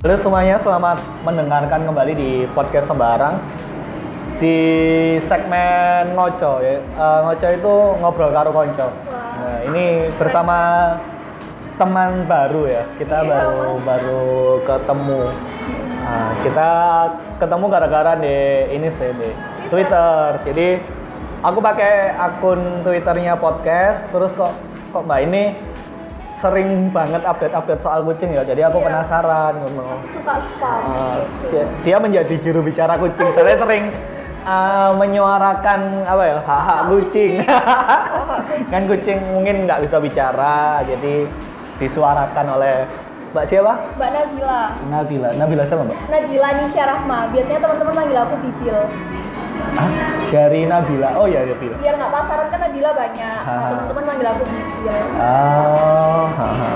Halo semuanya, selamat mendengarkan kembali di podcast Sembarang di segmen ngoco ya. Eh, ngoco itu ngobrol karo konco. Nah, ini bersama teman baru ya. Kita Iya, baru Mas. baru ketemu. Nah, kita ketemu gara-gara di ini sih di Twitter. Jadi aku pakai akun Twitternya podcast. Terus kok kok mbak ini sering banget update-update soal kucing ya. Jadi aku Iya. penasaran ngono. suka spam Uh, dia, dia menjadi juru bicara kucing. Saya sering uh, menyuarakan apa ya hak-hak kucing. kan kucing mungkin nggak bisa bicara, jadi disuarakan oleh Mbak siapa? Mbak Nabila Nabila. Nabila siapa Mbak? Nabila Nisha Rahma biasanya teman-teman manggil aku Bibil Hah? Dari Nabila. Oh ya Nabila. biar nggak pasaran kan Nabila banyak Ha. teman-teman manggil aku Bibil Oh, haha.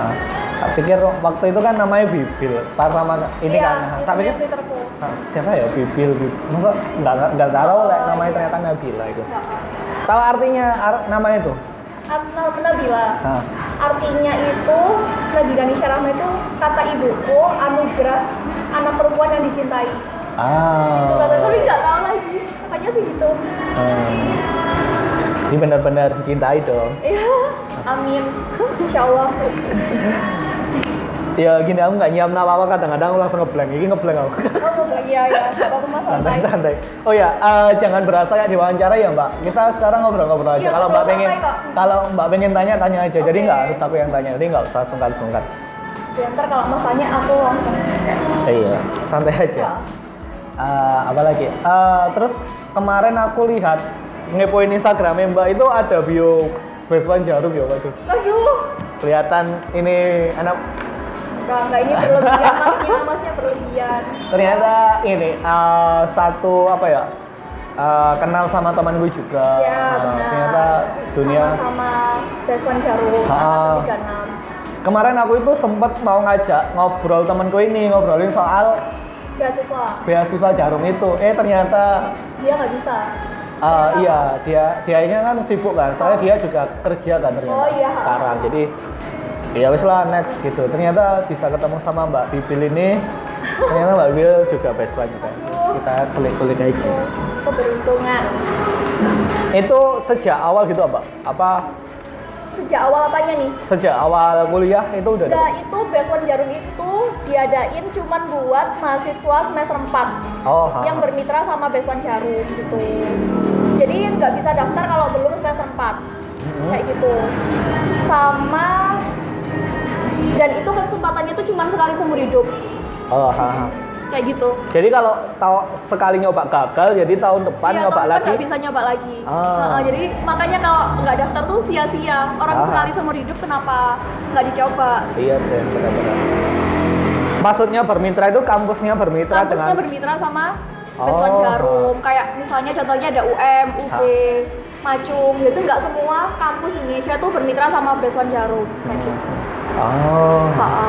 Tak pikir waktu itu kan namanya Bibil. Pas sama ini iya, kan. Tak pikir Twitterku siapa ya Bibil Bibil masa nggak nggak- tahu lah namanya ternyata Nabila itu Ha. tahu artinya ar- namanya itu Nabila Hah. artinya itu Nabila Nisha Rahma itu kata ibuku anugerah anak perempuan yang dicintai ah. Tapi nggak tahu lagi makanya sih gitu. Hmm. ini benar-benar dicintai dong. Iya. Amin. Insya Allah ya gini aku nggak nyiap apa apa kadang-kadang aku langsung ngeblank ini ngeblank aku. Oh iya iya. Nggak apa-apa mas. Santai. Santai-santai oh ya eh, jangan berasa kayak diwawancara ya mbak. Kita sekarang ngobrol-ngobrol aja. Iya, kalau mbak pengen santai kalau mbak pengen tanya tanya aja. Jadi Oke. nggak harus aku yang tanya. Jadi nggak usah sungkan-sungkan. Ya, ntar kalau mas tanya aku langsung. Iya santai aja. Ya. Eh, apa lagi? Eh, terus kemarin aku lihat ngepoin Instagramnya mbak. Itu ada bio Vespan Jarum ya waduh aduh. Kelihatan ini anak Enggak, enggak ini berlebihan masnya, masnya berlebihan. ternyata ini eh, satu apa ya eh, kenal sama temanku juga. Iya, Nah, benar. ternyata dunia sama Deswan Jarum, enam. kemarin aku itu sempet mau ngajak ngobrol temanku ini ngobrolin soal Beasiswa, beasiswa jarum itu. Eh ternyata dia nggak bisa. eh, iya. dia dia ini kan sibuk kan. Soalnya dia juga kerja kan ternyata Oh, iya. sekarang. Jadi ya wis lah next gitu. Ternyata bisa ketemu sama Mbak Bibil ini. Ternyata Mbak Bibil juga best friend kita. Kita kulik-kulik aja Itu keberuntungan. itu sejak awal gitu apa apa Sejak awal apanya nih? sejak awal kuliah itu udah ada itu Beasiswa Jarum itu diadain cuman buat mahasiswa semester 4 oh ha, yang bermitra sama Beasiswa Jarum gitu. Jadi nggak bisa daftar kalau belum semester 4 Mhm. kayak gitu. Sama dan itu kesempatannya tuh cuma sekali seumur hidup oh ha, ha. Kayak gitu. jadi kalau tahu sekali nyoba gagal jadi tahun depan Iya, nyoba tahun lagi nggak bisa nyoba lagi. Ah. Heeh, jadi makanya kalau nggak daftar tuh sia-sia. Orang Ah. sekali seumur hidup kenapa nggak dicoba? iya sih benar-benar maksudnya bermitra itu kampusnya bermitra Kampusnya dengan bermitra sama Oh. Beasiswa Jarum. Kayak misalnya contohnya ada UM, UB, Macung. Itu nggak semua kampus Indonesia tuh bermitra sama Beasiswa Jarum. Kayak gitu. oh Ha-ha.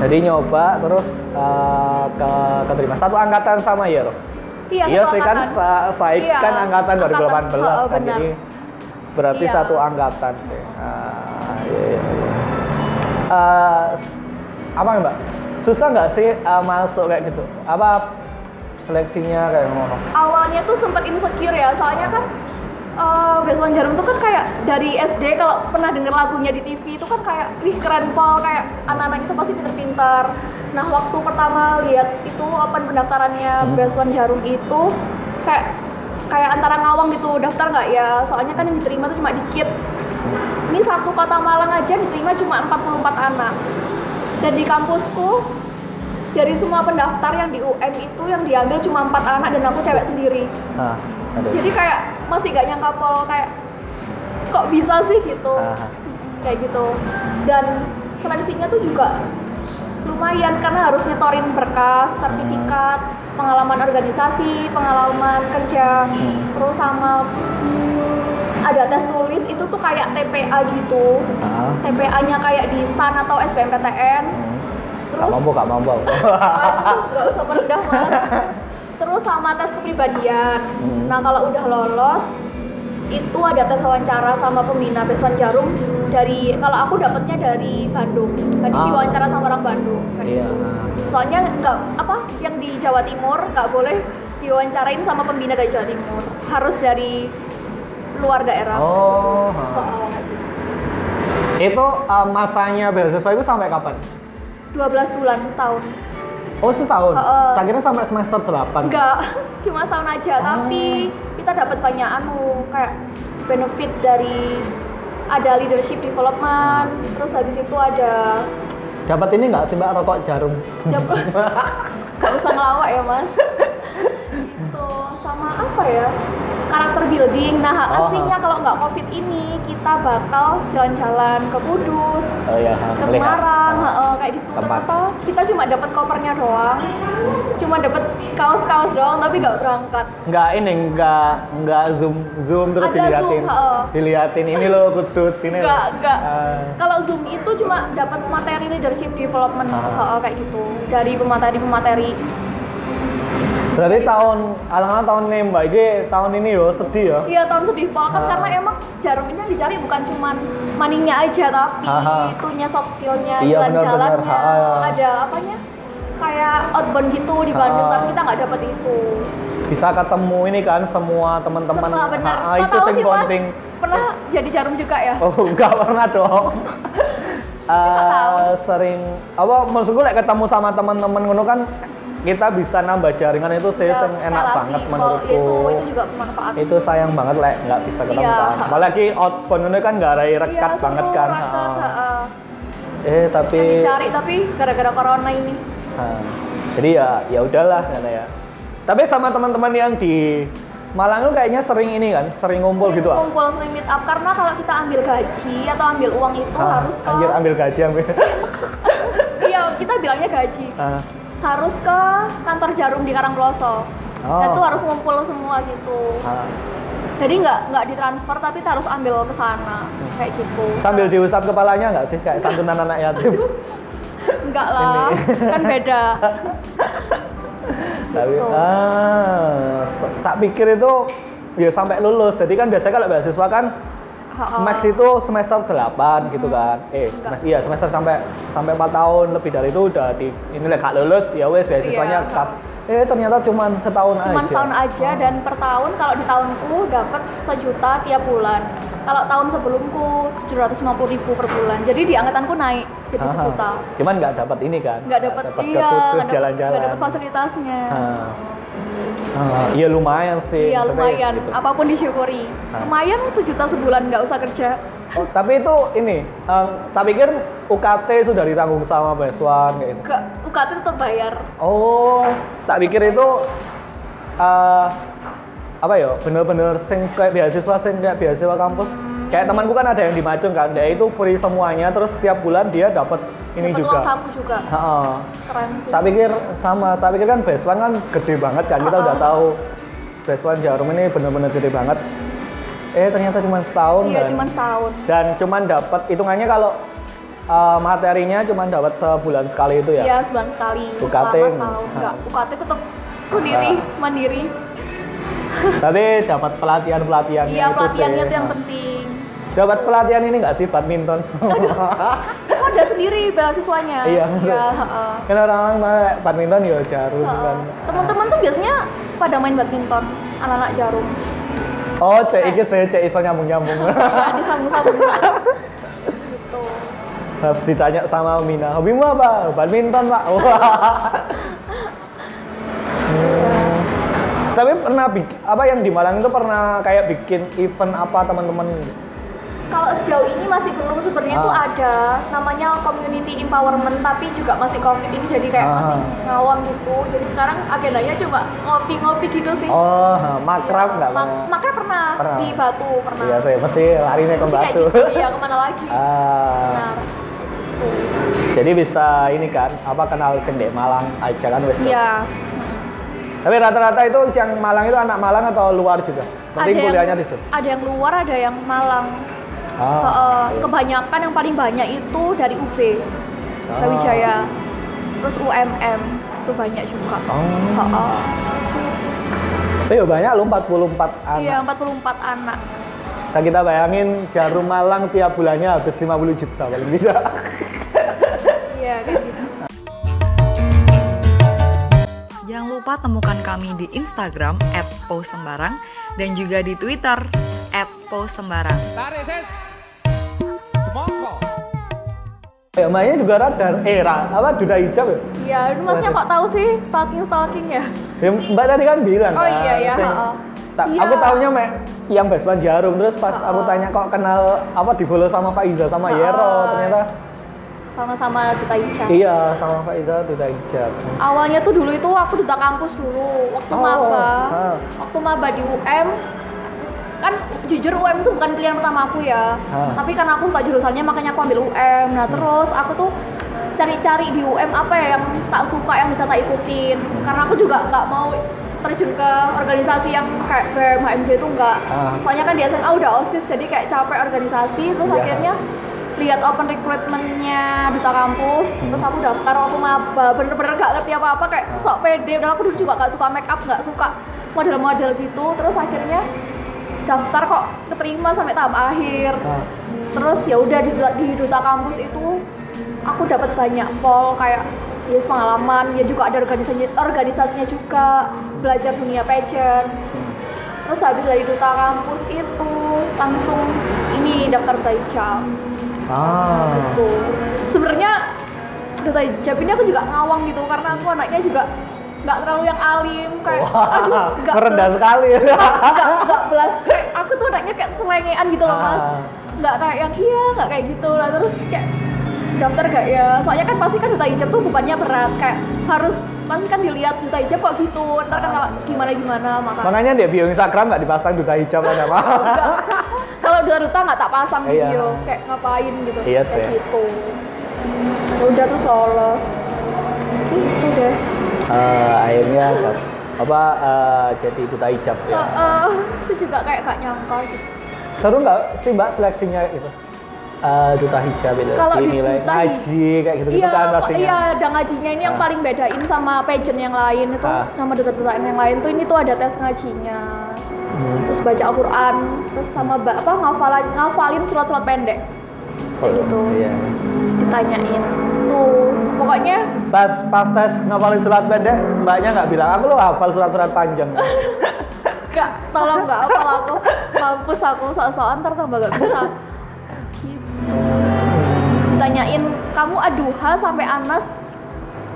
Jadi nyoba terus eh, ke keterima satu angkatan sama ya loh Iya, iya satu sih kan angkatan. sa Faik Iya, kan angkatan 2018 angkatan, kan oh, benar. jadi berarti Iya. satu angkatan sih ah, iya, iya. Eh, apa mbak susah nggak sih eh, masuk kayak gitu apa seleksinya kayak ngono awalnya tuh sempat insecure ya soalnya kan uh, Beasiswa Jarum tuh kan kayak dari SD kalau pernah denger lagunya di TV itu kan kayak wih keren pol kayak anak-anak itu pasti pinter-pinter. Nah waktu pertama lihat itu open pendaftarannya Hmm. Beasiswa Jarum itu kayak kayak antara ngawang gitu daftar nggak ya? Soalnya kan yang diterima tuh cuma dikit. Ini satu kota Malang aja diterima cuma 44 anak. Dan di kampusku dari semua pendaftar yang di UM itu yang diambil cuma empat anak dan aku cewek sendiri. Nah aduh jadi kayak masih gak nyangka pol kayak kok bisa sih gitu Ah. kayak gitu dan seleksinya tuh juga lumayan karena harus nyetorin berkas sertifikat pengalaman organisasi pengalaman kerja Hmm. terus sama hmm, ada tes tulis itu tuh kayak TPA gitu Ah. TPA-nya kayak di STAN atau SBMPTN Hmm. terus Gak mampu, gak mampu. Nggak usah merendah mas terus sama tes kepribadian Hmm. nah kalau udah lolos itu ada tes wawancara sama pembina Besan Jarum dari kalau aku dapatnya dari Bandung tadi Ah. diwawancara sama orang Bandung Iya. soalnya nggak apa yang di Jawa Timur nggak boleh diwawancarain sama pembina dari Jawa Timur harus dari luar daerah Oh. Oh, Itu uh, masanya beasiswa itu sampai kapan? 12 bulan setahun Oh setahun. Tak kira sampai semester 8. enggak cuma setahun aja Oh. tapi kita dapat banyak anu kayak benefit dari ada leadership development terus habis itu ada Dapat ini nggak sih mbak rokok jarum? dapat nggak usah ngelawak ya mas itu sama apa ya karakter building nah Oh, aslinya kalau nggak covid ini kita bakal jalan-jalan ke Kudus Oh iya. ke. Semarang heeh, kayak gitu ternyata kita cuma dapat kopernya doang cuma dapat kaos-kaos doang tapi nggak berangkat Nggak ini nggak nggak zoom zoom terus Ada diliatin. zoom, heeh. Diliatin ini loh kudus ini. Nggak, nggak. Ah. kalau zoom itu cuma dapat materi leadership development Ah. heeh, kayak gitu dari pemateri-pemateri Berarti tahun alang-alang tahun ini mbak ini tahun ini yo sedih ya. Iya tahun sedih banget kan Ah. karena emang jarum ini yang dicari bukan cuman money-nya aja tapi Aha. itunya soft skill-nya, Iya, jalan-jalannya, Ah. ada apanya kayak outbound gitu di Bandung Ah. tapi kita nggak dapet itu. Bisa ketemu ini kan semua teman-teman. Ah, itu sing sih, penting. Pernah jadi jarum juga ya? Oh, enggak pernah dong. Tahu. sering apa maksudku lek ketemu sama teman-teman ngono kan kita bisa nambah jaringan itu sih Ya, enak banget Oh, menurutku. Itu itu juga bermanfaat. Itu sayang banget lek nggak bisa ketemu Iya. kan. Apalagi outbound ini kan nggak rekat Iya, banget kan. rekat, Ah. heeh. Eh tapi Yang dicari tapi gara-gara corona ini. Ah, jadi ya ya udahlah kata ya. Tapi sama teman-teman yang di Malang itu kayaknya sering ini kan, sering ngumpul gitu ah. Sering meet up karena kalau kita ambil gaji atau ambil uang itu Ah, harus ke anjir ambil gaji ambil. Iya, kita bilangnya gaji. Ah, harus ke kantor jarum di Karangploso Oh. dan tuh harus ngumpul semua gitu ah. jadi nggak nggak ditransfer tapi harus ambil ke sana kayak gitu Sambil diusap kepalanya nggak sih kayak santunan anak yatim? enggak lah kan beda Tapi Gitu. ah, tak pikir itu ya sampai lulus. Jadi kan biasanya kalau beasiswa kan Max itu semester 8 gitu kan. Eh, semester, iya semester sampai sampai 4 tahun lebih dari itu udah di ini lah gak lulus ya wes beasiswanya Iya. cut. Eh ternyata cuma setahun cuman aja. setahun aja dan per tahun kalau di tahunku dapat sejuta tiap bulan kalau tahun sebelumku 750 ribu per bulan jadi di angkatanku naik jadi Aha. sejuta Cuman nggak dapat ini kan? nggak dapat iya jalan-jalan. nggak dapat fasilitasnya Ah. Ah, iya lumayan sih. iya maksudnya lumayan gitu. apa pun disyukuri Ah. lumayan sejuta sebulan nggak usah kerja Oh, tapi itu ini, eh, tak pikir UKT sudah ditanggung sama Beswan kayak gitu. UKT tetap bayar Oh, tak pikir itu eh apa ya, bener-bener sing kayak beasiswa sing kayak beasiswa kampus. Kayak temanku kan ada yang di Macung kan, dia itu free semuanya, terus setiap bulan dia dapat ini dapat juga. saku juga Heeh. keren sih Tak pikir sama, tak pikir kan Beswan kan gede banget kan, kita Ha-ha. udah tahu Beswan Jarum ini bener-bener gede banget. Eh ternyata cuma setahun iya dan cuma setahun dan cuman dapat hitungannya kalau uh, materinya cuman dapat sebulan sekali itu ya. iya sebulan sekali UKT enggak? UKT tetap sendiri mandiri Tapi dapat pelatihan pelatihan iya pelatihannya itu yang penting Dapat pelatihan ini nggak sih badminton? itu ada sendiri beasiswanya Iya. iya heeh. kan orang-orang badminton ya jarum Heeh. kan. teman-teman tuh biasanya pada main badminton anak-anak jarum Oh, cek iki saya cek iso nyambung-nyambung. ya disambung-sambung gitu Harus ditanya sama Mina, hobimu apa? Badminton, Pak. Wah. Hmm. Tapi pernah bikin apa yang di Malang itu pernah kayak bikin event apa teman-teman? Kalau sejauh ini masih belum sebenarnya Ah. tuh ada namanya community empowerment tapi juga masih covid ini jadi kayak Ah. masih ngawang gitu jadi sekarang agendanya cuma ngopi-ngopi gitu sih Oh, makrab nggak? Ma pernah? makanya pernah, Pernah. di Batu pernah Iya, saya mesti larinya ke Batu. gitu, iya ke mana lagi Ah, benar jadi bisa ini kan, apa kenal sing dek Malang aja kan wes. iya Tapi rata-rata itu yang Malang itu anak Malang atau luar juga? Penting kuliahnya di situ. ada yang luar ada yang Malang Ah, Heeh, iya. kebanyakan yang paling banyak itu dari UB Ah. Brawijaya terus UMM itu banyak juga Oh. Heeh. Tapi ya banyak loh 44 anak. iya 44 anak Nah, kita bayangin Jarum Malang tiap bulannya habis 50 juta paling tidak. Iya, kayak gitu. Jangan lupa temukan kami di Instagram @posembarang dan juga di Twitter @posembarang. Tarik ses. Semongko. Ya, mainnya juga radar. Eh, ra, apa duda hijab ya? Iya, lu masnya kok tahu sih stalking-stalking ya? Ya, Mbak tadi kan bilang Oh kan, iya, iya, sing- ha-ha. tak- Iya. Aku taunya mek yang Basman Jarum terus pas Ha-ha. aku tanya kok kenal apa di follow sama Pak Iza sama Ha-ha. Yero ternyata Sama-sama duta hijab. iya sama Pak Iza duda hijab. Awalnya tuh dulu itu aku duta kampus dulu, waktu Oh, maba. ha. Waktu maba di UM, kan jujur UM itu bukan pilihan pertama aku ya. Ha. Tapi karena aku suka jurusannya makanya aku ambil UM. Nah Hmm. terus aku tuh cari-cari di UM apa ya yang tak suka yang bisa tak ikutin. Hmm. Karena aku juga nggak mau terjun ke organisasi yang kayak BEM, HMJ itu enggak. Ah. Soalnya kan di SMA udah OSIS jadi kayak capek organisasi terus Iya. akhirnya lihat open recruitmentnya duta kampus Hmm. terus aku daftar waktu maba bener-bener gak ngerti apa-apa kayak sok pede dan aku dulu juga gak suka make up gak suka model-model gitu terus akhirnya daftar kok keterima sampai tahap akhir. Nah, terus ya udah di, di duta kampus itu aku dapat banyak pol kayak ya pengalaman ya juga ada organisasinya organisasinya juga belajar dunia pageant. Terus habis dari duta kampus itu langsung ini daftar duta hijab. Ah. gitu. Sebenarnya duta hijab ini aku juga ngawang gitu karena aku anaknya juga nggak terlalu yang alim kayak Wah, nggak merendah belas- sekali. nggak nggak nggak belas kayak aku tuh anaknya kayak selengean gitu loh mas. Ah. nggak kayak yang iya nggak kayak gitu. Lah terus kayak daftar gak ya? Soalnya kan pasti kan duta hijab tuh bebannya berat kayak harus pasti kan dilihat duta hijab kok gitu. Ntar kan kalau gimana gimana maka Makanya di bio Instagram nggak dipasang duda hijab ada apa? Kalau duta-duta nggak tak pasang Iya. video kayak ngapain gitu Iya kayak sih. gitu. Udah terus lolos itu deh Eh, akhirnya apa eh, jadi duta hijab ya. Heeh, itu juga kayak gak nyangka gitu Seru nggak sih mbak seleksinya itu? Eh, duta hijab itu Kalau di dinilai duta ngaji kayak gitu gitu iya, kan pastinya. iya ada ngajinya ini yang Ah. paling bedain sama pageant yang lain itu Ah. nama duta-dutaan yang lain tuh ini tuh ada tes ngajinya Hmm. terus baca Al-Quran terus sama apa ngafalin ngafalin surat-surat pendek kayak gitu Iya. ditanyain tuh pokoknya Pas pas tes ngapalin surat pendek, mbaknya nggak bilang aku lo hafal surat-surat panjang. Kak, tolong nggak apa aku mampus aku soal-soal ntar tambah gak bisa gitu. ditanyain kamu aduha sampai anas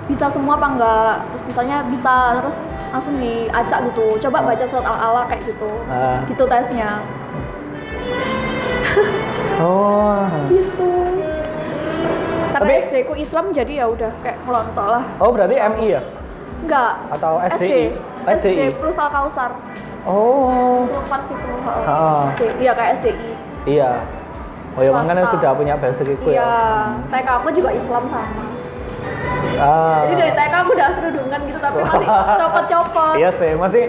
bisa semua apa enggak terus misalnya bisa terus langsung diacak gitu coba baca surat al-ala kayak gitu Ah. gitu tesnya Oh. gitu karena Tapi- SD ku Islam jadi ya udah kayak ngelontok lah Oh berarti MI ya? enggak Atau SD? SD SDI. plus al kausar Oh. sulfat situ. Ah. SD iya kayak SDI Iya. Oh ya makanya sudah punya basic itu Iya, ya. TK aku juga Islam sama. Ah. Jadi dari TK aku udah kerudungan gitu tapi masih copot-copot. Iya sih, masih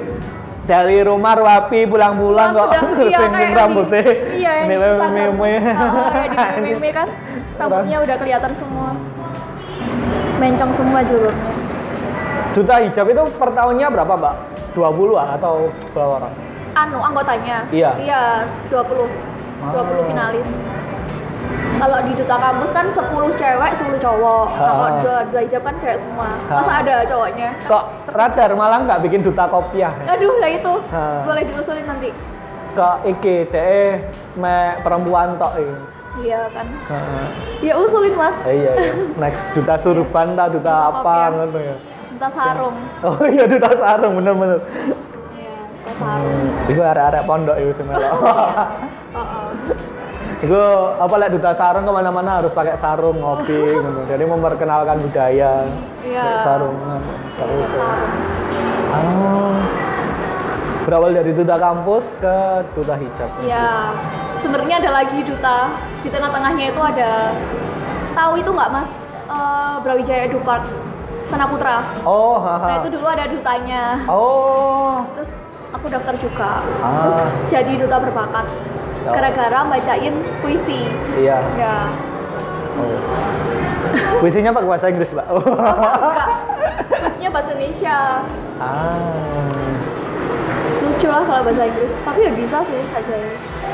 dari rumah rapi pulang-pulang kok iya, sing rambutnya. di- Iya, Ini di Instagram. meme. Kan. Rambutnya udah kelihatan semua. Mencong semua julurnya. Duta hijab itu per tahunnya berapa, Mbak? 20 ah atau berapa orang? Anu anggotanya. Iya. Iya, 20. 20 Ah. finalis. Kalau di duta kampus kan 10 cewek, 10 cowok. Kalau Ah. dua, dua hijab kan cewek semua. Masa Ah. ada cowoknya? Kok radar malah nggak bikin duta kopiah? Aduh, lah itu. Ah. Boleh diusulin nanti. Kok iki DE me perempuan tok. Iya kan. Heeh. Ya usulin mas. Eh, iya, iya. Next duta surban tak duta Duta apa ngono ya. Minta sarung. Oh iya duta sarung bener-bener. Iya, minta sarung. Iku arek-arek pondok iku sing melok. Oh, Iku apa lek duta sarung ke mana-mana harus pakai sarung ngopi gitu. Jadi memperkenalkan budaya. Pakai Sarung. nah, Sarung. sarung. Oh. Berawal dari duta kampus ke duta hijab. Iya. Sebenarnya ada lagi duta di tengah-tengahnya itu ada tahu itu nggak mas Eh, Brawijaya Edu Park Sana Putra. Oh, Nah haha. itu dulu ada dutanya. Oh. Terus aku daftar juga. Ah. Terus jadi duta berbakat. Oh. Gara-gara bacain puisi. Iya. Ya. Oh. Puisinya pakai bahasa Inggris, Mbak. Oh. Enggak. Puisinya bahasa Indonesia. ah. Lucu lah kalau bahasa Inggris. Tapi ya bisa sih saja.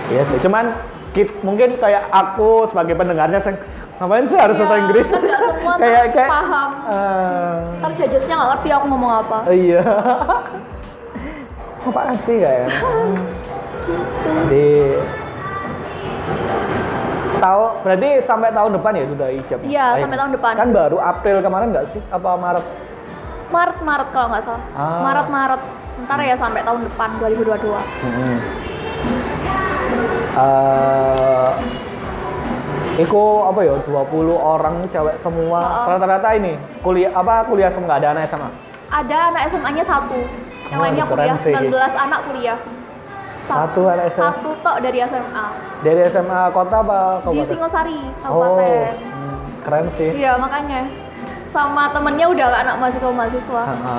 Iya sih, cuman kit- mungkin kayak aku sebagai pendengarnya ngapain sih harus Iya, bahasa Inggris? kan nggak semua kayak kayak paham. eh, Ntar judgesnya nggak ngerti aku ngomong apa. iya. Apaan sih kayak? Jadi tahu berarti sampai tahun depan ya sudah ijab. Iya, sampai tahun depan. Kan baru April kemarin nggak sih? Apa Maret? Maret Maret kalau nggak salah. Ah. Maret Maret. Ntar ya sampai tahun depan 2022. Hmm. Eh, Iku apa ya 20 orang cewek semua Oh. rata-rata ini kuliah apa kuliah semua nggak ada anak SMA Ada anak SMA-nya satu, yang Oh, lainnya kuliah. sih. 19 anak kuliah. Sa- Satu anak SMA? Satu tok dari SMA. dari SMA kota apa Di kabupaten? Singosari, Oh, Kabupaten. hmm, keren sih. Iya makanya sama temennya udah anak mahasiswa mahasiswa. Ha-ha.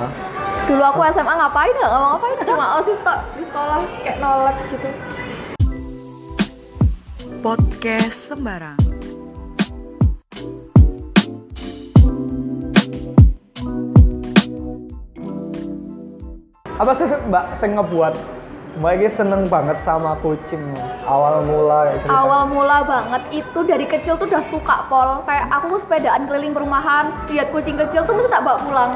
Dulu aku SMA ngapain nggak ngomong ngapain cuma osis tok di sekolah kayak nolak gitu. Podcast sembarang. Apa sih Mbak sing ngebuat Mbak seneng banget sama kucing awal mula cerita. Awal mula banget itu dari kecil tuh udah suka pol. Kayak aku sepedaan keliling perumahan, lihat kucing kecil tuh mesti tak bawa pulang.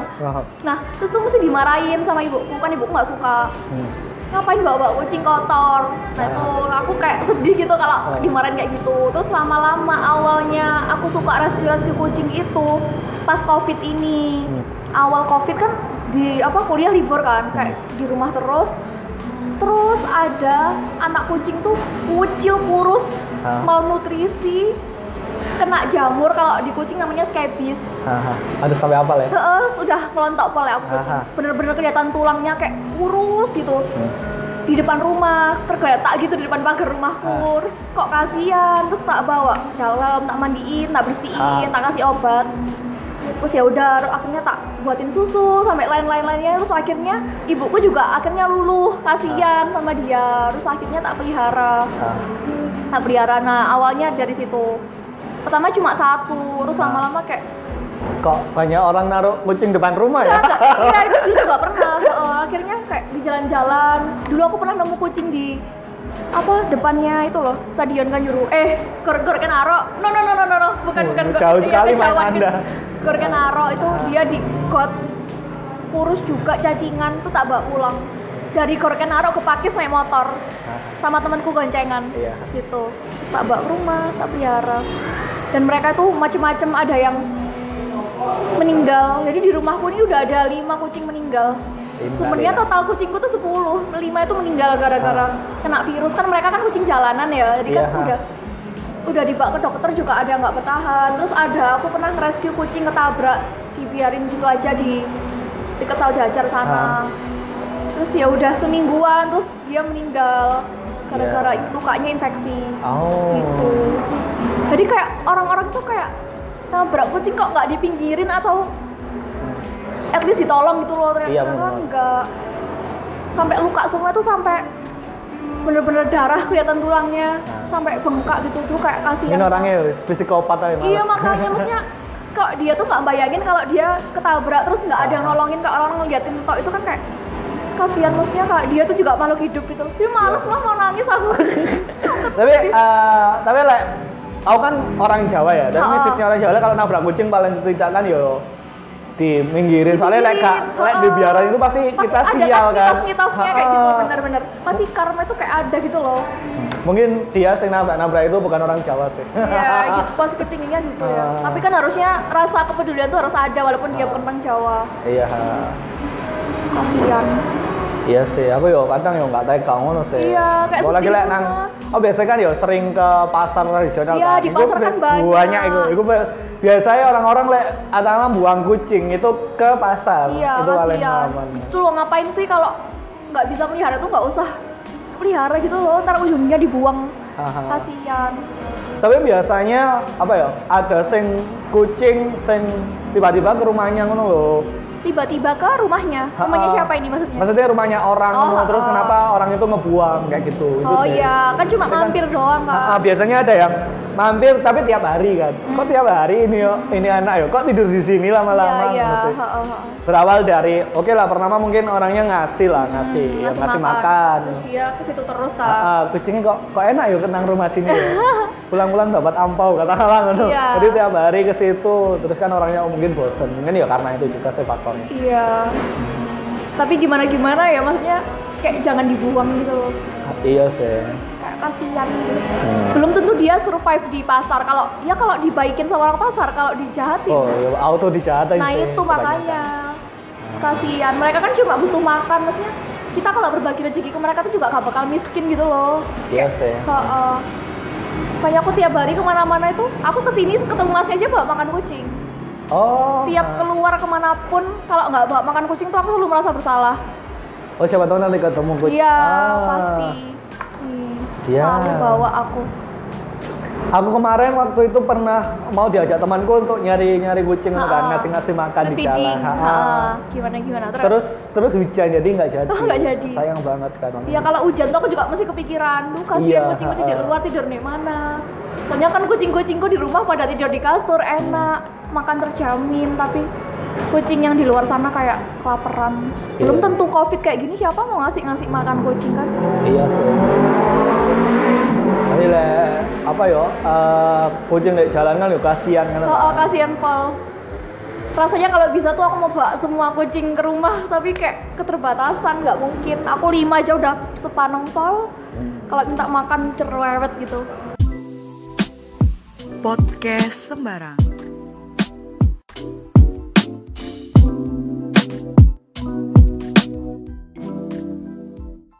Nah, terus tuh mesti dimarahin sama ibuku, kan ibuku nggak suka. hmm. Ngapain bawa-bawa kucing kotor? Nah itu aku kayak sedih gitu kalau Oh. dimarahin kayak gitu. Terus lama-lama awalnya aku suka rescue-rescue kucing itu pas covid ini. Hmm. Awal covid kan di apa kuliah libur kan, kayak Hmm. di rumah terus. Terus ada anak kucing tuh kucil kurus, Hah? malnutrisi, kena jamur kalau di kucing namanya scabies. Haha. Aduh sampai apa ya? Heeh, udah melontok pol ya aku kucing. Bener-bener kelihatan tulangnya kayak kurus gitu Hmm. di depan rumah tergeletak gitu di depan pagar rumahku Ah. terus kok kasihan terus tak bawa dalam tak mandiin tak bersihin tak kasih obat terus ya udah akhirnya tak buatin susu sampai lain-lain lainnya terus akhirnya ibuku juga akhirnya luluh kasihan sama dia terus akhirnya tak pelihara Ah. tak pelihara nah awalnya dari situ pertama cuma satu terus Ah. lama-lama kayak Kok banyak orang naruh kucing depan rumah ya? Enggak, enggak. Iya, itu dulu juga pernah. Akhirnya kayak di jalan-jalan. Dulu aku pernah nemu kucing di apa depannya itu loh stadion Kanjuru eh Gor Gor Kenaro no no no no no, no. bukan Oh, bukan jauh iya, sekali main kejauhan Anda. Gor Kenaro itu dia di got kurus juga cacingan tuh tak bawa pulang. Dari Gor Kenaro ke Pakis naik motor. Ah. sama temanku goncengan. Iya. gitu. Terus tak bawa ke rumah tak pelihara. Dan mereka tuh macem-macem ada yang meninggal. Jadi di rumahku ini udah ada lima kucing meninggal sebenarnya lima. total kucingku tuh 10 lima itu meninggal gara-gara kena virus kan mereka kan kucing jalanan ya jadi kan Ah. Iya. udah udah dibawa ke dokter juga ada yang nggak bertahan terus ada aku pernah rescue kucing ketabrak dibiarin gitu aja di dekat sawah jajar sana Ah. terus ya udah semingguan terus dia meninggal gara-gara itu lukanya infeksi Oh. gitu jadi kayak orang-orang tuh kayak nabrak kucing kok nggak dipinggirin atau at least ditolong gitu loh ternyata Iya, kan enggak sampai luka semua tuh sampai bener-bener darah kelihatan tulangnya Nah. sampai bengkak gitu tuh kayak kasihan Ini orangnya wis psikopat aja iya makanya maksudnya kok dia tuh nggak bayangin kalau dia ketabrak terus nggak ada yang Ah. nolongin ke orang ngeliatin tok itu kan kayak kasihan maksudnya kak dia tuh juga makhluk hidup gitu dia males Iya. lah mau nangis aku tapi eh, tapi lek aku kan orang Jawa ya dan Ha-ha. mistisnya orang Jawa kalau nabrak kucing paling tidak kan yo diminggirin soalnya lek Dipinggirin, lek ha-ha. dibiarin itu pasti, Pasti kita sial kan? mitos-mitosnya kayak gitu bener-bener. Pasti karma itu kayak ada gitu loh. Mungkin dia yang nabrak-nabrak itu bukan orang Jawa sih. Ya gitu positif tingginya gitu ya. Ah. tapi kan harusnya rasa kepedulian tuh harus ada walaupun dia Ah. bukan orang Jawa. Iya kasihan iya sih aku yo kadang yo nggak tega ngono sih. Iya, kayak lagi lek nang oh biasanya kan yo sering ke pasar tradisional Iya, kan. di Iku pasar kan banyak. banyak itu itu bi- biasanya orang-orang lek atau buang kucing itu ke pasar. Iya itu paling kasihan aman. Itu loh ngapain sih kalau nggak bisa melihara tuh nggak usah pelihara gitu loh. Ntar ujungnya dibuang. Kasihan. Tapi biasanya apa ya? Ada sing kucing sing tiba-tiba ke rumahnya ngono lho. Tiba-tiba ke rumahnya. Rumahnya siapa ini maksudnya? Maksudnya rumahnya orang, Oh, terus ha-ha. kenapa orang itu ngebuang kayak gitu. itu Oh sih. iya, kan cuma kan- mampir doang kan. Biasanya ada yang mampir tapi tiap hari kan. Kok Hmm. tiap hari ini yo, ini anak yo, kok tidur di sini lama-lama? Iya, iya. Gitu. Berawal dari, oke lah pertama mungkin orangnya ngasih lah, ngasih, Hmm, ya, ngasih makan. Terus dia ke situ terus kan. Ah, ah, kucingnya kok kok enak ya kenang rumah sini ya. Pulang-pulang dapat ampau katakanlah ngono. Iya. Jadi tiap hari ke situ, terus kan orangnya mungkin bosen. Mungkin ya karena itu juga sih faktornya. Iya. Tapi gimana gimana ya maksudnya kayak jangan dibuang gitu loh. Iya sih. Kayak kasihan gitu. Hmm. Belum tentu dia survive di pasar. Kalau ya kalau dibaikin sama orang pasar, kalau dijahatin. Oh, ya auto dijahatin nah sih itu kebanyakan. Kasihan. Mereka kan cuma butuh makan maksudnya. Kita kalau berbagi rezeki ke mereka tuh juga gak bakal miskin gitu loh. Iya sih. Heeh. Kayak aku tiap hari ke mana-mana itu, aku ke sini ketemu masnya aja bawa makan kucing. Oh. Tiap keluar ke mana pun, kalau nggak bawa makan kucing tuh aku selalu merasa bersalah. Oh, siapa tahu nanti ketemu kucing. Iya, Ah. pasti. Hmm, Iya. Selalu bawa aku. Aku kemarin waktu itu pernah mau diajak temanku untuk nyari-nyari kucing kan, ngasih-ngasih makan di jalan. Gimana gimana terus? Terus terus hujan jadi nggak jadi. Oh, nggak jadi. Sayang banget kan. Ya kalau hujan tuh aku juga masih kepikiran, duh kasihan Iya, kucing-kucing di luar tidur di mana. Soalnya kan kucing-kucingku di rumah pada tidur di kasur enak, makan terjamin, tapi kucing yang di luar sana kayak kelaparan. Belum Iya. tentu covid kayak gini siapa mau ngasih ngasih makan kucing kan? Iya sih. Tapi le, apa yo? eh, kucing di jalan kan yo kasihan kan. Oh, oh kasihan Paul. Rasanya kalau bisa tuh aku mau bawa semua kucing ke rumah, tapi kayak keterbatasan nggak mungkin. Aku lima aja udah sepaneng Paul. Kalau minta makan cerewet gitu. Podcast Sembarang.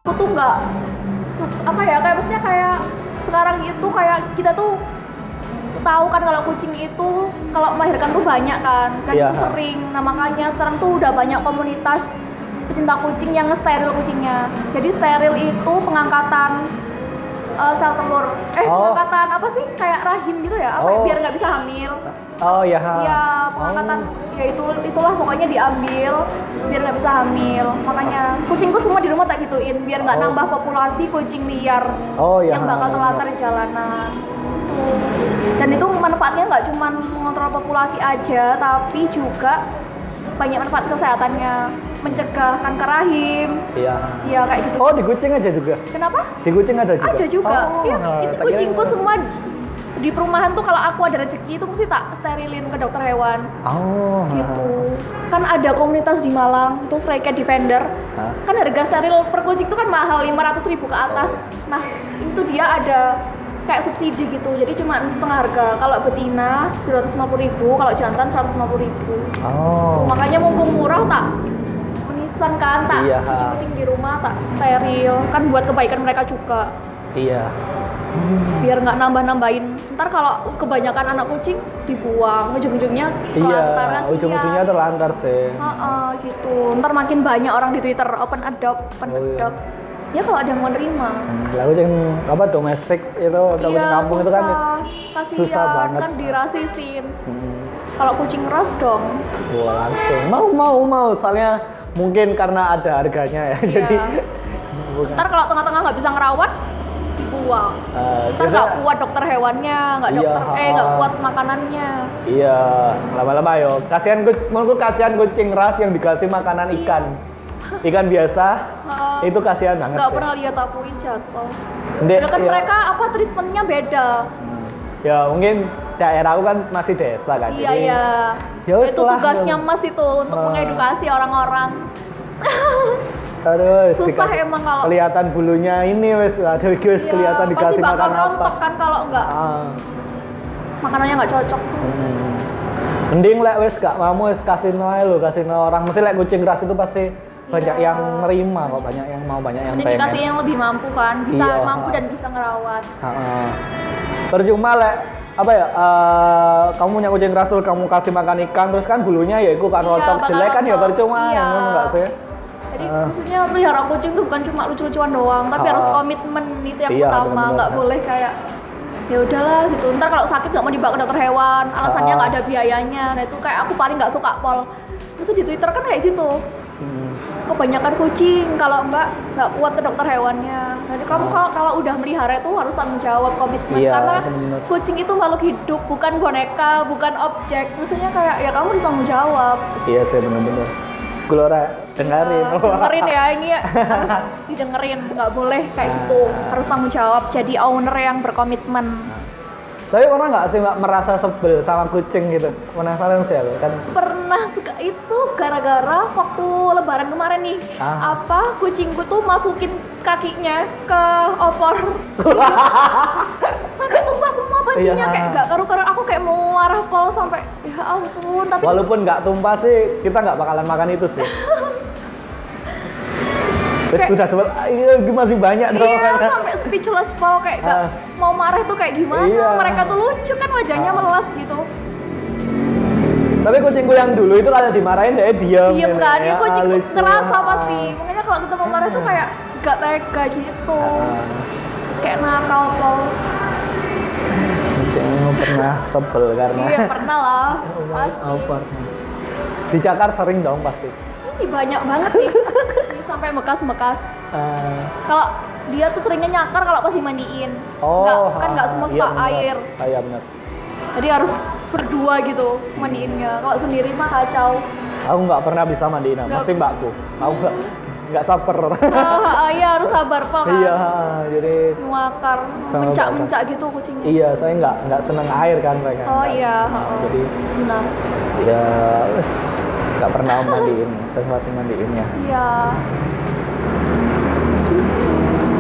Aku tuh nggak apa ya kayak maksudnya kayak sekarang itu kayak kita tuh tahu kan kalau kucing itu kalau melahirkan tuh banyak kan. Dan Iya. itu sering. Nah makanya sekarang tuh udah banyak komunitas pecinta kucing yang nge-steril kucingnya. Jadi steril itu pengangkatan eh, sel telur. Eh Oh. pengangkatan apa sih? Kayak rahim gitu ya apa ya, Oh. biar nggak bisa hamil Oh ya. Iya, pengangkatan Oh. ya itu itulah pokoknya diambil biar nggak bisa hamil. Makanya kucingku semua di rumah tak gituin biar nggak Oh. nambah populasi kucing liar Oh ya. yang bakal ha. telantar di jalanan. Dan itu manfaatnya nggak cuma mengontrol populasi aja, tapi juga banyak manfaat kesehatannya, mencegah kanker rahim. Iya. Iya kayak gitu. Oh di kucing aja juga. Kenapa? Di kucing ada juga. Ada juga. Oh, Iya, nah, itu kucingku semua di perumahan tuh kalau aku ada rezeki itu mesti tak sterilin ke dokter hewan Oh. gitu kan ada komunitas di Malang itu Stray Cat Defender Hah? kan harga steril per kucing itu kan mahal 500.000 ribu ke atas nah itu dia ada kayak subsidi gitu jadi cuma setengah harga kalau betina 250.000 ribu kalau jantan 150.000 ribu Oh. makanya mumpung murah tak menisan kan tak Iya. kucing-kucing di rumah tak steril kan buat kebaikan mereka juga Iya. Biar nggak nambah-nambahin ntar kalau kebanyakan anak kucing dibuang ujung-ujungnya Iya. kelantar, kasihan. Ujung-ujungnya terlantar sih. Heeh, gitu. Ntar makin banyak orang di Twitter open adopt, open Oh, iya. adopt. Ya kalau ada yang mau nerima. Lah kucing apa domestik itu atau kucing kampung itu kan Iya, kasihan, susah banget. kan dirasisin. Hmm. Kalau kucing ras dong. Wah, langsung mau mau mau soalnya mungkin karena ada harganya ya. Jadi bukan. Ntar kalau tengah-tengah nggak bisa ngerawat, Eh, Ntar biasa- nggak kuat dokter hewannya, nggak Iya, dokter eh nggak kuat makanannya. Iya, lama-lama yo. Kasihan kucing, menurutku kasihan kucing ras yang dikasih makanan Iya. ikan. Ikan biasa Heeh. itu kasihan banget. nggak sih. pernah lihat aku jatuh. Ndek, Udah kan ya. mereka apa treatmentnya beda. Hmm. Ya mungkin daerahku kan masih desa kan. Iya jadi- iya. Ya itu tugasnya Mas itu untuk Ah. mengedukasi orang-orang. Aduh, Susah emang kalau- kelihatan bulunya ini wes aduh wes Iya, kelihatan dikasih makan apa. rontok kan kalau nggak Ah. makanannya nggak cocok. Hmm. Mending lek wes gak mau wes kasih noe lo, kasih orang. Mesti lek kucing ras itu pasti banyak Iya. yang nerima kok, banyak yang mau, banyak yang Mending pengen. dikasih yang lebih mampu kan, bisa Iya, mampu ha. dan bisa ngerawat. Heeh. Percuma lek apa ya eh, kamu punya kucing ras terus kamu kasih makan ikan terus kan bulunya ya itu kan Iya, jelek kan ya percuma Iya. ngono enggak sih? Jadi Ah. maksudnya pelihara kucing tuh bukan cuma lucu-lucuan doang, tapi Ha. harus komitmen itu yang Iya, utama, nggak boleh kayak ya udahlah gitu ntar kalau sakit nggak mau dibawa ke dokter hewan alasannya Ah. nggak ada biayanya nah itu kayak aku paling nggak suka pol terus di twitter kan kayak gitu Hmm. kebanyakan kucing kalau mbak nggak kuat ke dokter hewannya jadi kamu Ah. kalau kalau udah melihara itu harus tanggung jawab komitmen Iya, karena bener. kucing itu makhluk hidup bukan boneka bukan objek maksudnya kayak ya kamu harus tanggung jawab Iya sih bener-bener. Glora dengerin. Nah, dengerin ya ini ya, harus didengerin nggak boleh kayak Ah. gitu harus tanggung jawab jadi owner yang berkomitmen Nah. Tapi pernah nggak sih mbak merasa sebel sama kucing gitu? Penasaran sih aku kan. pernah suka itu gara-gara waktu lebaran kemarin nih Ah. apa kucingku tuh masukin kakinya ke opor sampai tumpah semua bajunya Iya. kayak gak karu-karu aku kayak mau marah pol sampai ya ampun tapi Walaupun nggak tumpah sih, kita nggak bakalan makan itu sih. Terus Kayak- sudah sebel, iya masih banyak dong. iya sampai speechless pol kayak gak Ah. mau marah itu kayak gimana Iya. mereka tuh lucu kan wajahnya Ah. melas gitu Tapi kucingku yang dulu itu kalau dimarahin dia diam. diem gitu. kan Ya, ini kucing tuh lucu. ngerasa Ah. pasti makanya kalau kita mau marah tuh kayak gak tega gitu Ah. kayak nakal pol Kucingmu pernah sebel karena. iya pernah lah pasti Oh, pernah. Di Jakarta sering dong pasti. Ini banyak banget nih sampai bekas-bekas. Ah. kalau dia tuh seringnya nyakar kalau pas dimandiin. Oh, Nggak- kan nggak ah, semua iya suka benar. air. Ah, Iya benar. jadi harus berdua gitu mandiinnya. Kalau sendiri mah kacau. Aku nggak pernah bisa mandiin, pasti mbakku. Aku nggak nggak saper. ah, iya harus sabar pak kan? Iya, jadi nyakar Sama mencak-mencak gitu kucingnya. Iya saya nggak nggak seneng air kan mereka. oh iya jadi benar. ya nggak pernah mandiin, saya masih mandiinnya. iya.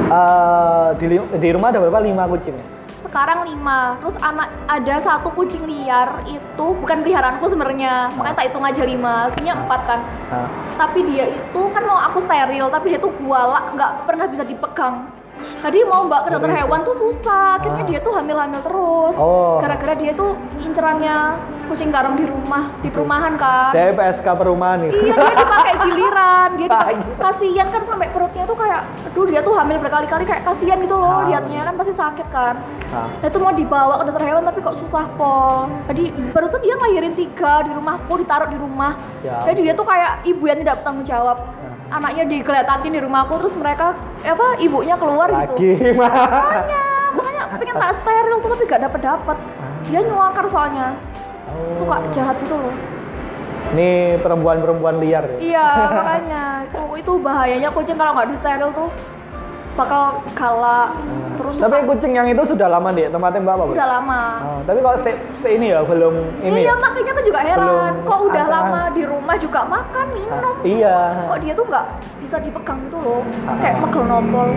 Eh, di, di rumah ada berapa? Lima kucing ya? sekarang lima. Terus anak ada satu kucing liar itu bukan peliharaanku sebenarnya. Makanya tak hitung aja lima aslinya empat kan. Nah, tapi dia itu kan mau aku steril tapi dia tuh gualak nggak pernah bisa dipegang. Tadi mau mbak ke dokter hewan tuh susah. Akhirnya Ah. dia tuh hamil-hamil terus. Oh. gara-gara dia tuh incerannya kucing garong di rumah di perumahan kan saya PSK perumahan nih. iya dia dipakai giliran dia dipakai kasihan kan sampai perutnya tuh kayak aduh dia tuh hamil berkali-kali kayak kasihan gitu loh Ah. liatnya kan pasti sakit kan Nah, Nah itu mau dibawa ke dokter hewan tapi kok susah pol. Tadi barusan dia ngelahirin tiga di rumahku ditaruh di rumah. Ya Jadi dia tuh kayak ibu yang tidak bertanggung jawab. Nah. Anaknya digeletakin di rumahku terus mereka apa ibunya keluar lagi gitu. Makanya, makanya pengen tak steril tuh tapi gak dapet dapet. Dia nyuakar soalnya Oh. suka jahat gitu loh. Ini perempuan-perempuan liar ya. Iya makanya itu itu bahayanya kucing kalau nggak di steril tuh bakal galak terus Tapi kucing yang itu sudah lama di tempatnya Mbak apa? Bu? udah lama. Oh, tapi kok se, se ini ya belum ini iya ya? makanya aku juga heran Belum kok udah ada. lama di rumah juga makan minum Ah, iya. kok dia tuh nggak bisa dipegang gitu loh Ah. kayak megel nopol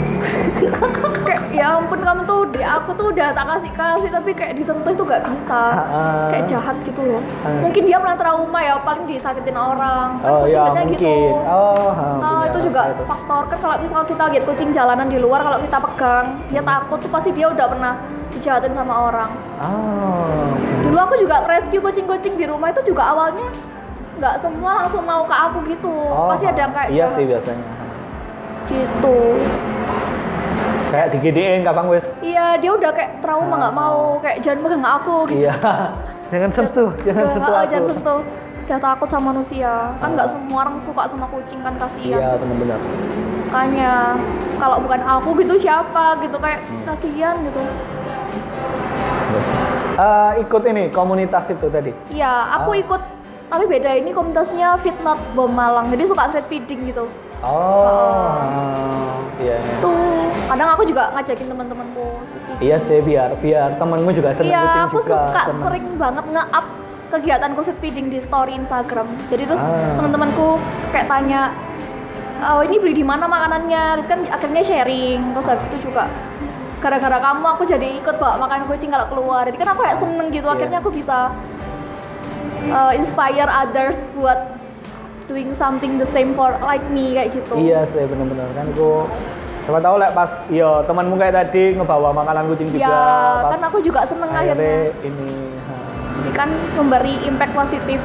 kayak ya ampun kamu tuh di aku tuh udah tak kasih kasih tapi kayak disentuh itu nggak bisa Ah. kayak jahat gitu loh Ah. mungkin dia pernah trauma ya paling disakitin orang kan Oh kucing iya biasanya mungkin. gitu Oh, Nah, punya itu rasa juga itu. faktor kan kalau misalnya kita lihat kucing jalanan di luar kalau kita pegang dia takut tuh pasti dia udah pernah dijahatin sama orang Oh. dulu aku juga rescue kucing-kucing di rumah itu juga awalnya nggak semua langsung mau ke aku gitu Oh, pasti ada yang kayak Iya jahat sih biasanya. gitu Kayak digedein kapan wes? iya dia udah kayak trauma nggak Ah. mau kayak jangan pegang aku gitu Iya. Jangan sentuh, jangan sentuh "Ah, aku. jangan sentuh udah takut sama manusia kan nggak Ah. semua orang suka sama kucing kan Iya, kasihan benar-benar. makanya kalau bukan aku gitu siapa gitu kayak Hmm. kasihan gitu Terus, eh, ikut ini komunitas itu tadi. iya aku Ah. ikut tapi beda ini komunitasnya Fit Not Bom Malang jadi suka street feeding gitu Oh, iya. iya. tuh kadang aku juga ngajakin teman-temanku. Iya sih biar biar temanmu juga seneng Iya, aku juga. suka seneng. sering banget nge-up kegiatanku street feeding di story Instagram. Jadi terus Ah. teman-temanku kayak tanya, oh ini beli di mana makanannya? Terus kan akhirnya sharing. Terus habis itu juga gara-gara kamu aku jadi ikut bawa makanan kucing kalau keluar. Jadi kan aku kayak seneng gitu. Iya. Akhirnya aku bisa uh, inspire others buat doing something the same for like me kayak gitu. Iya sih benar-benar kan aku siapa tahu lah pas iya temanmu kayak tadi ngebawa makanan kucing juga Ya, pas kan aku juga seneng akhirnya akhirnya. ini. Ini kan memberi impact positif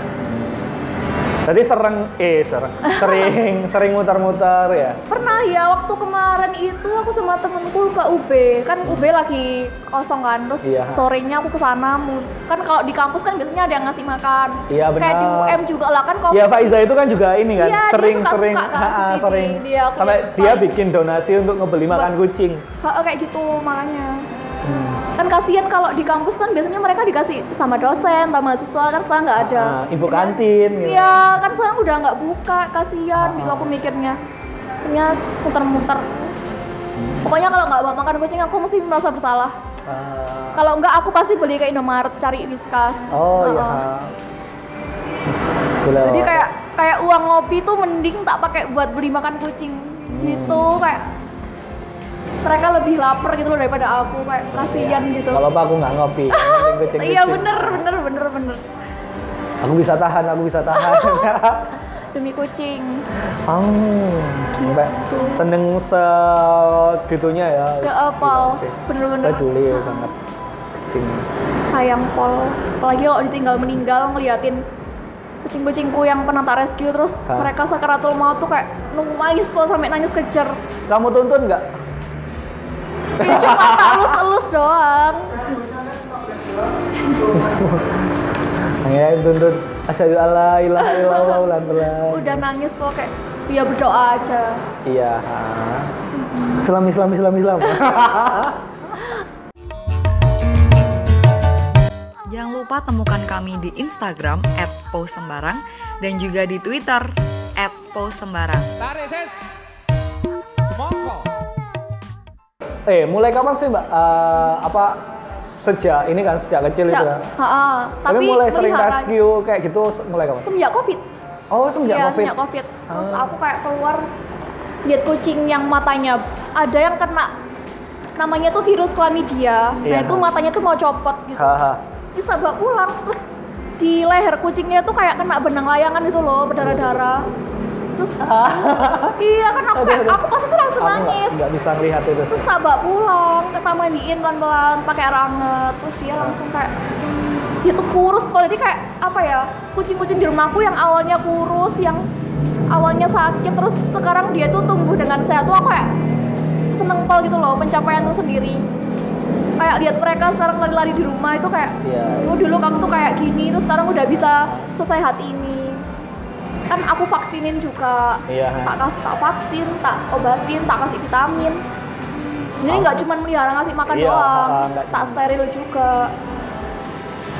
Jadi sereng, eh sereng, sering sering muter-muter ya. Pernah ya waktu kemarin itu aku sama temenku ke UB kan UB lagi kosong kan terus Iya. sorenya aku ke sana kan kalau di kampus kan biasanya ada yang ngasih makan Iya, kayak di benar. UM juga lah kan kopi Ya Faiza itu kan juga ini kan Iya, dia sering suka-suka sering kan, ha, ha, sering Dia sampai dia bikin donasi untuk ngebeli makan kucing. Ha, kayak gitu makanya Hmm. Kan kasihan kalau di kampus kan biasanya mereka dikasih sama dosen sama mahasiswa kan sekarang nggak ada Ah, ibu kantin gitu. Iya, kan sekarang udah nggak buka, kasihan gitu Ah. aku mikirnya. Punya muter-muter. Pokoknya kalau nggak bawa makan kucing aku mesti merasa bersalah. Ah, Kalau nggak aku pasti beli ke Indomaret cari Whiskas. oh iya. Heeh. Gila. Jadi kayak kayak uang ngopi tuh mending tak pakai buat beli makan kucing. Hmm. Gitu kayak mereka lebih lapar gitu loh daripada aku kayak kasihan gitu. Kalau apa aku nggak ngopi. Iya bener bener bener bener Aku bisa tahan, aku bisa tahan. demi kucing. Oh, sampai Gitu. seneng segitunya ya. Gak apa, Oke. bener-bener Peduli banget. Kucing. sayang pol apalagi kalau ditinggal meninggal ngeliatin kucing-kucingku yang pernah tak rescue terus Hah? mereka sakaratul maut tuh kayak nangis pol sampai nangis kejer Kamu tuntun nggak? Ya cuma tak elus-elus doang Ya tuntun. Asyhadu alla ilaha illallah ulan udah nangis pol kayak ya berdoa aja Iya. Islam Islam Islam Islam. Jangan lupa temukan kami di Instagram @pausembarang dan juga di Twitter @pausembarang. Tarik eh, mulai kapan sih, Mbak? Eh, apa sejak ini kan sejak kecil itu ya? Ha, ha. Tapi, tapi mulai sering rescue kayak gitu mulai kapan? semenjak covid Oh, semenjak Iya, Covid. semenjak covid terus Ah. aku kayak keluar lihat kucing yang matanya ada yang kena namanya tuh virus chlamydia nah Iya. itu matanya tuh mau copot gitu Haha. bisa bawa pulang terus di leher kucingnya tuh kayak kena benang layangan itu loh berdarah-darah terus iya kan aku kayak, aku pasti tuh langsung Aku nangis. nggak bisa ngelihat itu terus sih. tak bawa pulang kita mandiin pelan-pelan pakai air anget terus dia langsung kayak dia tuh kurus. Kalau jadi kayak apa ya kucing-kucing di rumahku yang awalnya kurus yang awalnya sakit. Terus sekarang dia tuh tumbuh dengan sehat tuh aku kayak seneng pol gitu loh pencapaian tuh sendiri. Kayak lihat mereka sekarang lari-lari di rumah itu kayak Iya. oh dulu kamu tuh kayak gini terus sekarang udah bisa sesehat ini kan aku vaksinin juga. Iya. tak kasih tak vaksin tak obatin tak kasih vitamin. Jadi nggak cuma melihara ngasih makan Iya, doang. nggak tak steril juga.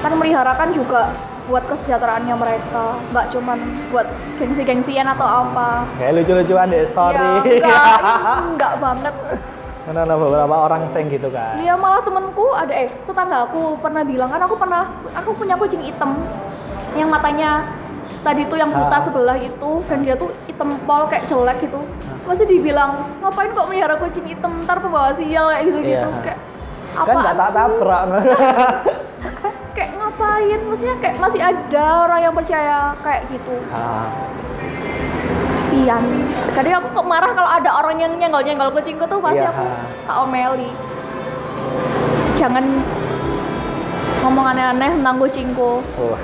Kan melihara kan juga buat kesejahteraannya mereka. Nggak cuma buat gengsi-gengsian atau apa. Kayak lucu-lucuan deh story. ya enggak enggak banget. Karena ada beberapa orang seng gitu kan. dia malah temenku ada eh tetangga aku pernah bilang kan aku pernah aku punya kucing hitam. Yang matanya tadi tuh yang buta Ah. sebelah itu dan dia tuh hitam pol kayak jelek gitu Ah. masih dibilang ngapain kok melihara kucing hitam ntar pembawa sial kayak gitu gitu Iya. kayak Kan nggak tak tabrak. kayak ngapain maksudnya kayak masih ada orang yang percaya kayak gitu Ah, sian kadang aku kok marah kalau ada orang yang nyenggol-nyenggol kucingku tuh pasti Iya. aku tak omeli jangan ngomong aneh-aneh tentang kucingku oh.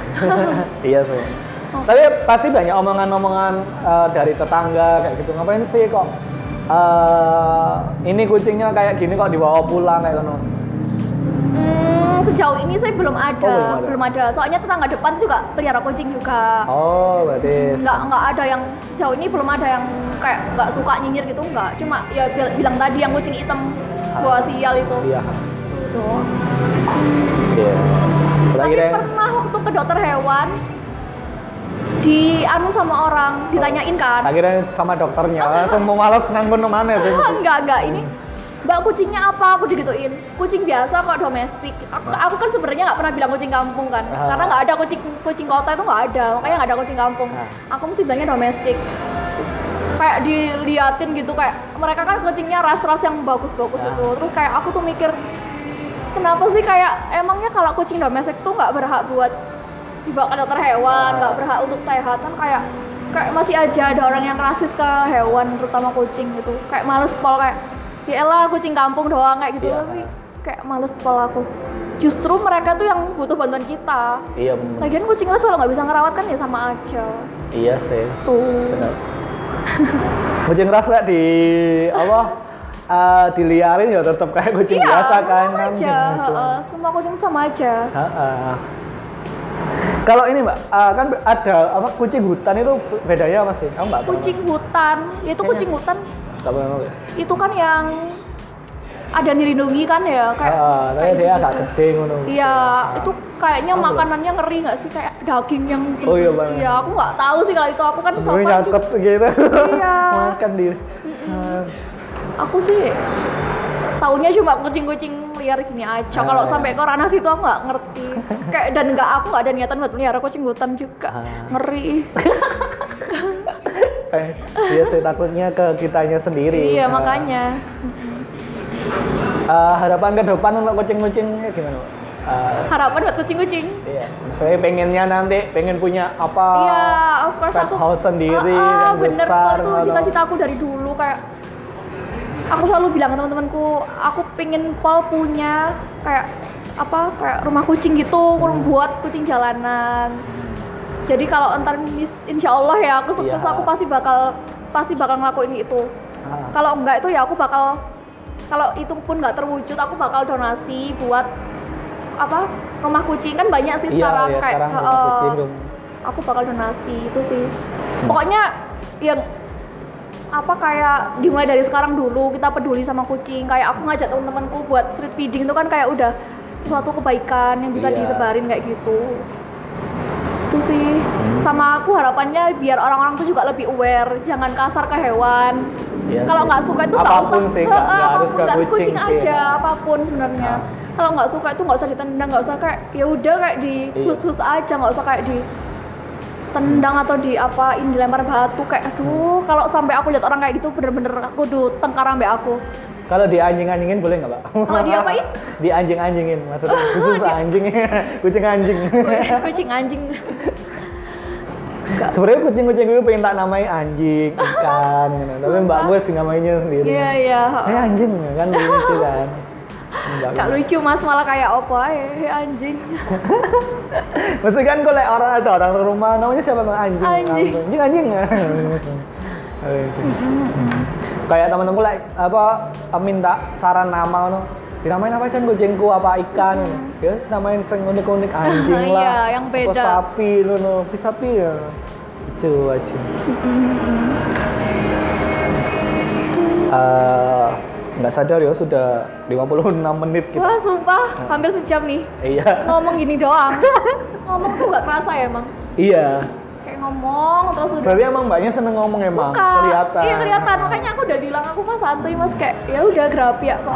iya sih. Tapi pasti banyak omongan-omongan eh, dari tetangga kayak gitu. Ngapain sih kok eh ini kucingnya kayak gini kok dibawa pulang kayak gitu. Hmm, sejauh ini saya belum ada, Oh, belum ada. belum ada. Soalnya tetangga depan juga pelihara kucing juga. Oh, berarti Nggak nggak ada yang sejauh ini belum ada yang kayak nggak suka nyinyir gitu nggak. Cuma ya bil- bilang tadi yang kucing hitam bawa sial itu. Iya. Itu doang. Iya. Tapi deh. pernah waktu ke dokter hewan di anu sama orang ditanyain kan. Akhirnya sama dokternya langsung mau males nganggur mana sih. enggak enggak ini Mbak kucingnya apa? Aku digituin. Kucing biasa kok domestik. Aku, aku kan sebenarnya nggak pernah bilang kucing kampung kan, Ah. karena nggak ada kucing kucing kota itu nggak ada, makanya nggak ada kucing kampung. Ah. Aku mesti bilangnya domestik. Terus kayak diliatin gitu kayak mereka kan kucingnya ras-ras yang bagus-bagus Ah. itu. Terus kayak aku tuh mikir kenapa sih kayak emangnya kalau kucing domestik tuh nggak berhak buat dibawa ke dokter hewan, nggak berhak untuk sehat kan kayak kayak masih aja ada orang yang rasis ke hewan terutama kucing gitu kayak males pol kayak ya kucing kampung doang kayak gitu Iya. tapi kayak males pol aku justru mereka tuh yang butuh bantuan kita iya bener. lagian kucing ras kalau nggak bisa ngerawat kan ya sama aja iya sih tuh benar kucing ras lah di apa eh, diliarin ya tetap kayak kucing iya biasa kan sama aja Gitu. heeh. semua kucing sama aja Ha-ha. Kalau ini mbak, eh, kan ada apa kucing hutan itu bedanya apa sih? Kamu tahu? kucing hutan ya itu kucing hutan tahu ya? itu kan yang ada dilindungi kan ya kayak tapi kayak dia gitu-gitu. agak gede ngono. Iya, Ah. itu kayaknya Tahu makanannya ngeri nggak sih kayak daging yang Oh iya, Bang. Iya, aku nggak tahu sih kalau itu aku kan sopan nyangkut juga. gitu. Iya. Makan di. Aku sih taunya cuma kucing-kucing liar gini aja. Ah. Kalau sampai ke ranah situ aku nggak ngerti. kayak dan nggak aku nggak ada niatan buat melihara kucing hutan juga. Ah. Ngeri. Eh, iya sih takutnya ke kitanya sendiri. iya, Ah. makanya. Eh, harapan ke depan untuk kucing-kucingnya gimana? Eh, Harapan buat kucing-kucing. iya, saya pengennya nanti pengen punya apa? Iya, of course pet aku house sendiri Ah, ah, yang bener besar. itu ngono. cita-cita aku dari dulu kayak aku selalu bilang ke teman-temanku aku pingin pol punya kayak apa kayak rumah kucing gitu kurang Hmm. buat kucing jalanan. Jadi kalau entar mis- insya Allah ya aku sukses Iya. aku pasti bakal pasti bakal ngelakuin itu. Ah. kalau enggak itu ya aku bakal kalau itu pun nggak terwujud aku bakal donasi buat apa rumah kucing. Kan banyak sih Iya, sekarang iya, kayak sekarang kucing rum- aku bakal donasi itu sih. Pokoknya yang apa kayak dimulai dari sekarang dulu kita peduli sama kucing kayak aku ngajak teman-temanku buat street feeding itu kan kayak udah suatu kebaikan yang bisa Iya. disebarin kayak gitu itu sih Hmm. sama aku harapannya biar orang-orang tuh juga lebih aware jangan kasar ke hewan Iya kalau nggak suka itu nggak usah sih, Heeh, nggak harus ke kucing kucing sih. aja apa pun sebenarnya Ah. kalau nggak suka itu nggak usah ditendang nggak usah kayak ya udah kayak di Iya. hus-hus aja nggak usah kayak di tendang atau di apain dilempar batu kayak aduh kalau sampai aku lihat orang kayak gitu bener-bener aku tuh tengkar sampai aku Kalau di anjing-anjingin boleh nggak, Pak? Kalau diapain? di anjing-anjingin, maksudnya khusus anjing, kucing anjing. kucing anjing. Sebenarnya kucing-kucing itu pengen tak namai anjing, ikan, gitu. tapi Mbak Bos namanya sendiri. iya iya Eh anjing kan lucu kan. Gak lucu mas malah kayak apa ya anjing Mesti kan kalau orang ada orang rumah namanya siapa bang anjing? Anjing. Anjing anjing. Anjing. Kayak teman-teman like, apa minta saran nama no. Dinamain apa can kucingku apa ikan? Ya wis namain sing unik-unik anjing Iya, lah. yang Apa beda. sapi lo no, sapi ya. Lucu aja. Nggak sadar ya sudah 56 menit kita. wah sumpah hampir sejam nih Iya. ngomong gini doang ngomong tuh gak kerasa ya emang Iya. kayak ngomong terus udah Berarti emang mbaknya seneng ngomong emang suka kelihatan. iya kelihatan makanya aku udah bilang aku mah santuy mas kayak ya udah grapi ya kok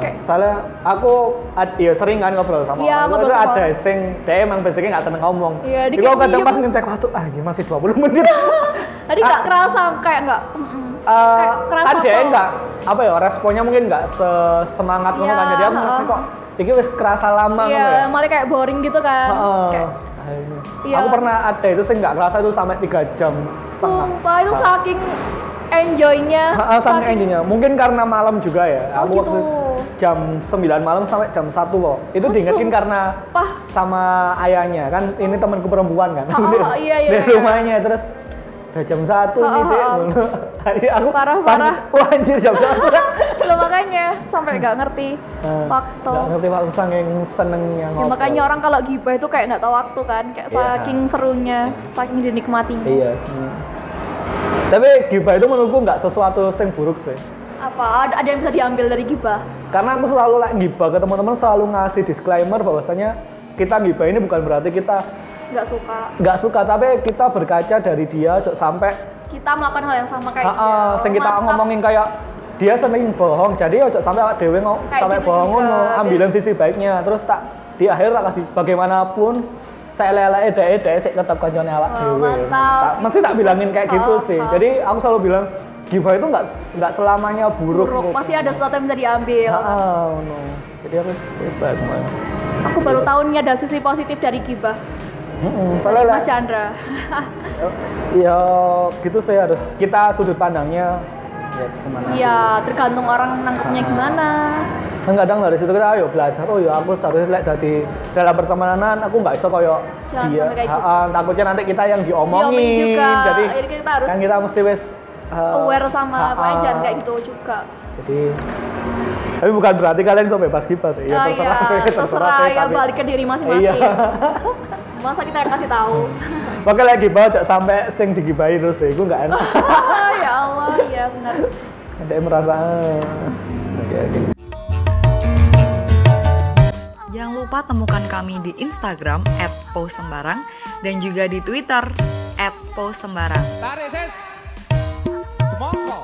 kayak Soalnya aku ad- ya sering kan ngobrol sama Iya, orang. sama ada sing dia emang basicnya nggak seneng ngomong. Iya, Jadi aku kadang pas ngetek waktu ah ini masih 20 menit. tadi Ah. gak kerasa kayak nggak mm-mm. Eh, Kayak kerasa kan dia kok. enggak apa ya responnya mungkin nggak sesemangat Iya, kan jadi aku ha. ngerasa kok iki wis kerasa lama ngono ya. iya malah kayak boring gitu kan Heeh. kayak Ah, ini. Iya. Aku pernah ada itu sih nggak kerasa itu sampai 3 jam setengah. sumpah itu Ha. saking enjoynya Heeh, saking endingnya. Mungkin karena malam juga ya. Oh, aku gitu. waktu jam 9 malam sampai jam 1 loh. Itu Oh, diingetin sumpah. karena Wah, sama ayahnya kan ini temanku perempuan kan Oh, oh, iya, iya, di iya. rumahnya terus udah jam satu Oh, nih oh, dek oh. Jadi aku Parah, pas- parah. wah anjir jam satu lo makanya sampai gak ngerti Eh, waktu nggak ngerti waktu saking senengnya Ya, ngobrol makanya orang kalau gibah itu kayak nggak tahu waktu kan, kayak Iya. saking serunya, saking dinikmatinya. iya hmm. tapi gibah itu menurutku nggak sesuatu yang buruk sih Apa ada, ada yang bisa diambil dari gibah? karena aku selalu like gibah ke teman-teman selalu ngasih disclaimer bahwasanya kita gibah ini bukan berarti kita Nggak suka. nggak suka tapi kita berkaca dari dia sampai Kita melakukan hal yang sama kayak Heeh, dia. sing kita Mantap. ngomongin kayak dia sering bohong jadi ojo sampai awak dhewe ngo- Kayak sampai gitu bohong juga, ngono ambilin sisi baiknya terus tak di akhir tak kasih bagaimanapun saya lele ede ede sih tetap kancane awak dhewe mantap. Tak- mesti tak bilangin kayak gitu Oh, sih oh. jadi aku selalu bilang gibah itu nggak nggak selamanya buruk, buruk, kok. pasti ada sesuatu yang bisa diambil. Heeh, no. jadi aku hebat man Aku baru tahu nih ada sisi positif dari gibah. Soalnya Mas Chandra. ya gitu sih harus kita sudut pandangnya ya semana Iya, tergantung orang nangkepnya Ah. gimana. kan kadang dari situ kita ayo belajar oh ya aku seharusnya like, dari dalam pertemanan aku nggak bisa koyo Jangan dia sampai kayak gitu. Ah, takutnya nanti kita yang diomongin Diomongin juga. jadi Jadi kita harus kan kita mesti wes ah, aware sama apa ah. jangan kayak gitu juga jadi tapi bukan berarti kalian so bebas gibah sih ya Ah, terserah iya, sih terserah sih, ya tapi- balik ke diri masing-masing iya masa kita yang kasih tahu Makanya lagi gibah aja sampai sing digibahi terus sih, gue nggak enak. ya Allah iya benar Ada yang merasa. "Ah." Oke oke. Jangan lupa temukan kami di Instagram @posembarang dan juga di Twitter @posembarang. Tarik ses. Semongko.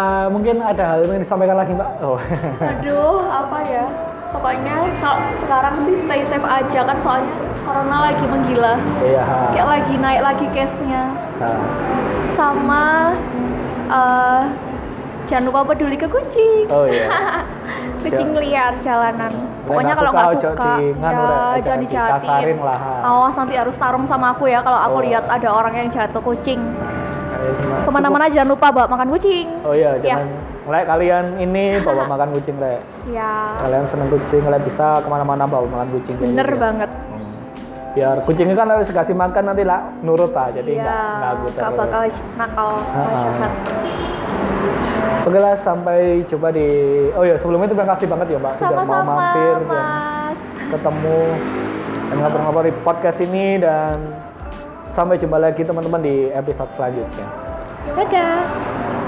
Ah, mungkin ada hal yang ingin disampaikan lagi mbak. Oh. aduh apa ya pokoknya kalau sekarang sih stay safe aja kan soalnya corona lagi menggila. Iya. kayak lagi naik lagi case-nya. Nah, sama eh, jangan lupa peduli ke kucing. Oh iya. kucing liar jalanan. Pokoknya kalau nggak suka ya jangan dijahatin awas nanti harus tarung sama aku ya kalau aku Oh. lihat ada orang yang ke kucing. Ke mana-mana jangan lupa bawa makan kucing Oh iya, Ya. jangan. Lek kalian ini bawa makan kucing lek. ya Kalian seneng kucing, kalian bisa ke mana-mana bawa makan kucing. bener gitu ya. banget Hmm. Biar kucingnya kan harus kasih makan nanti lah nurut lah, jadi ya nggak nggak terus. bakal nakal nggak jahat Oke lah, sampai coba di. Oh ya, sebelumnya terima kasih banget ya Mbak sudah mau mampir dan mas ketemu dan ngobrol-ngobrol di podcast ini dan sampai jumpa lagi teman-teman di episode selanjutnya. dadah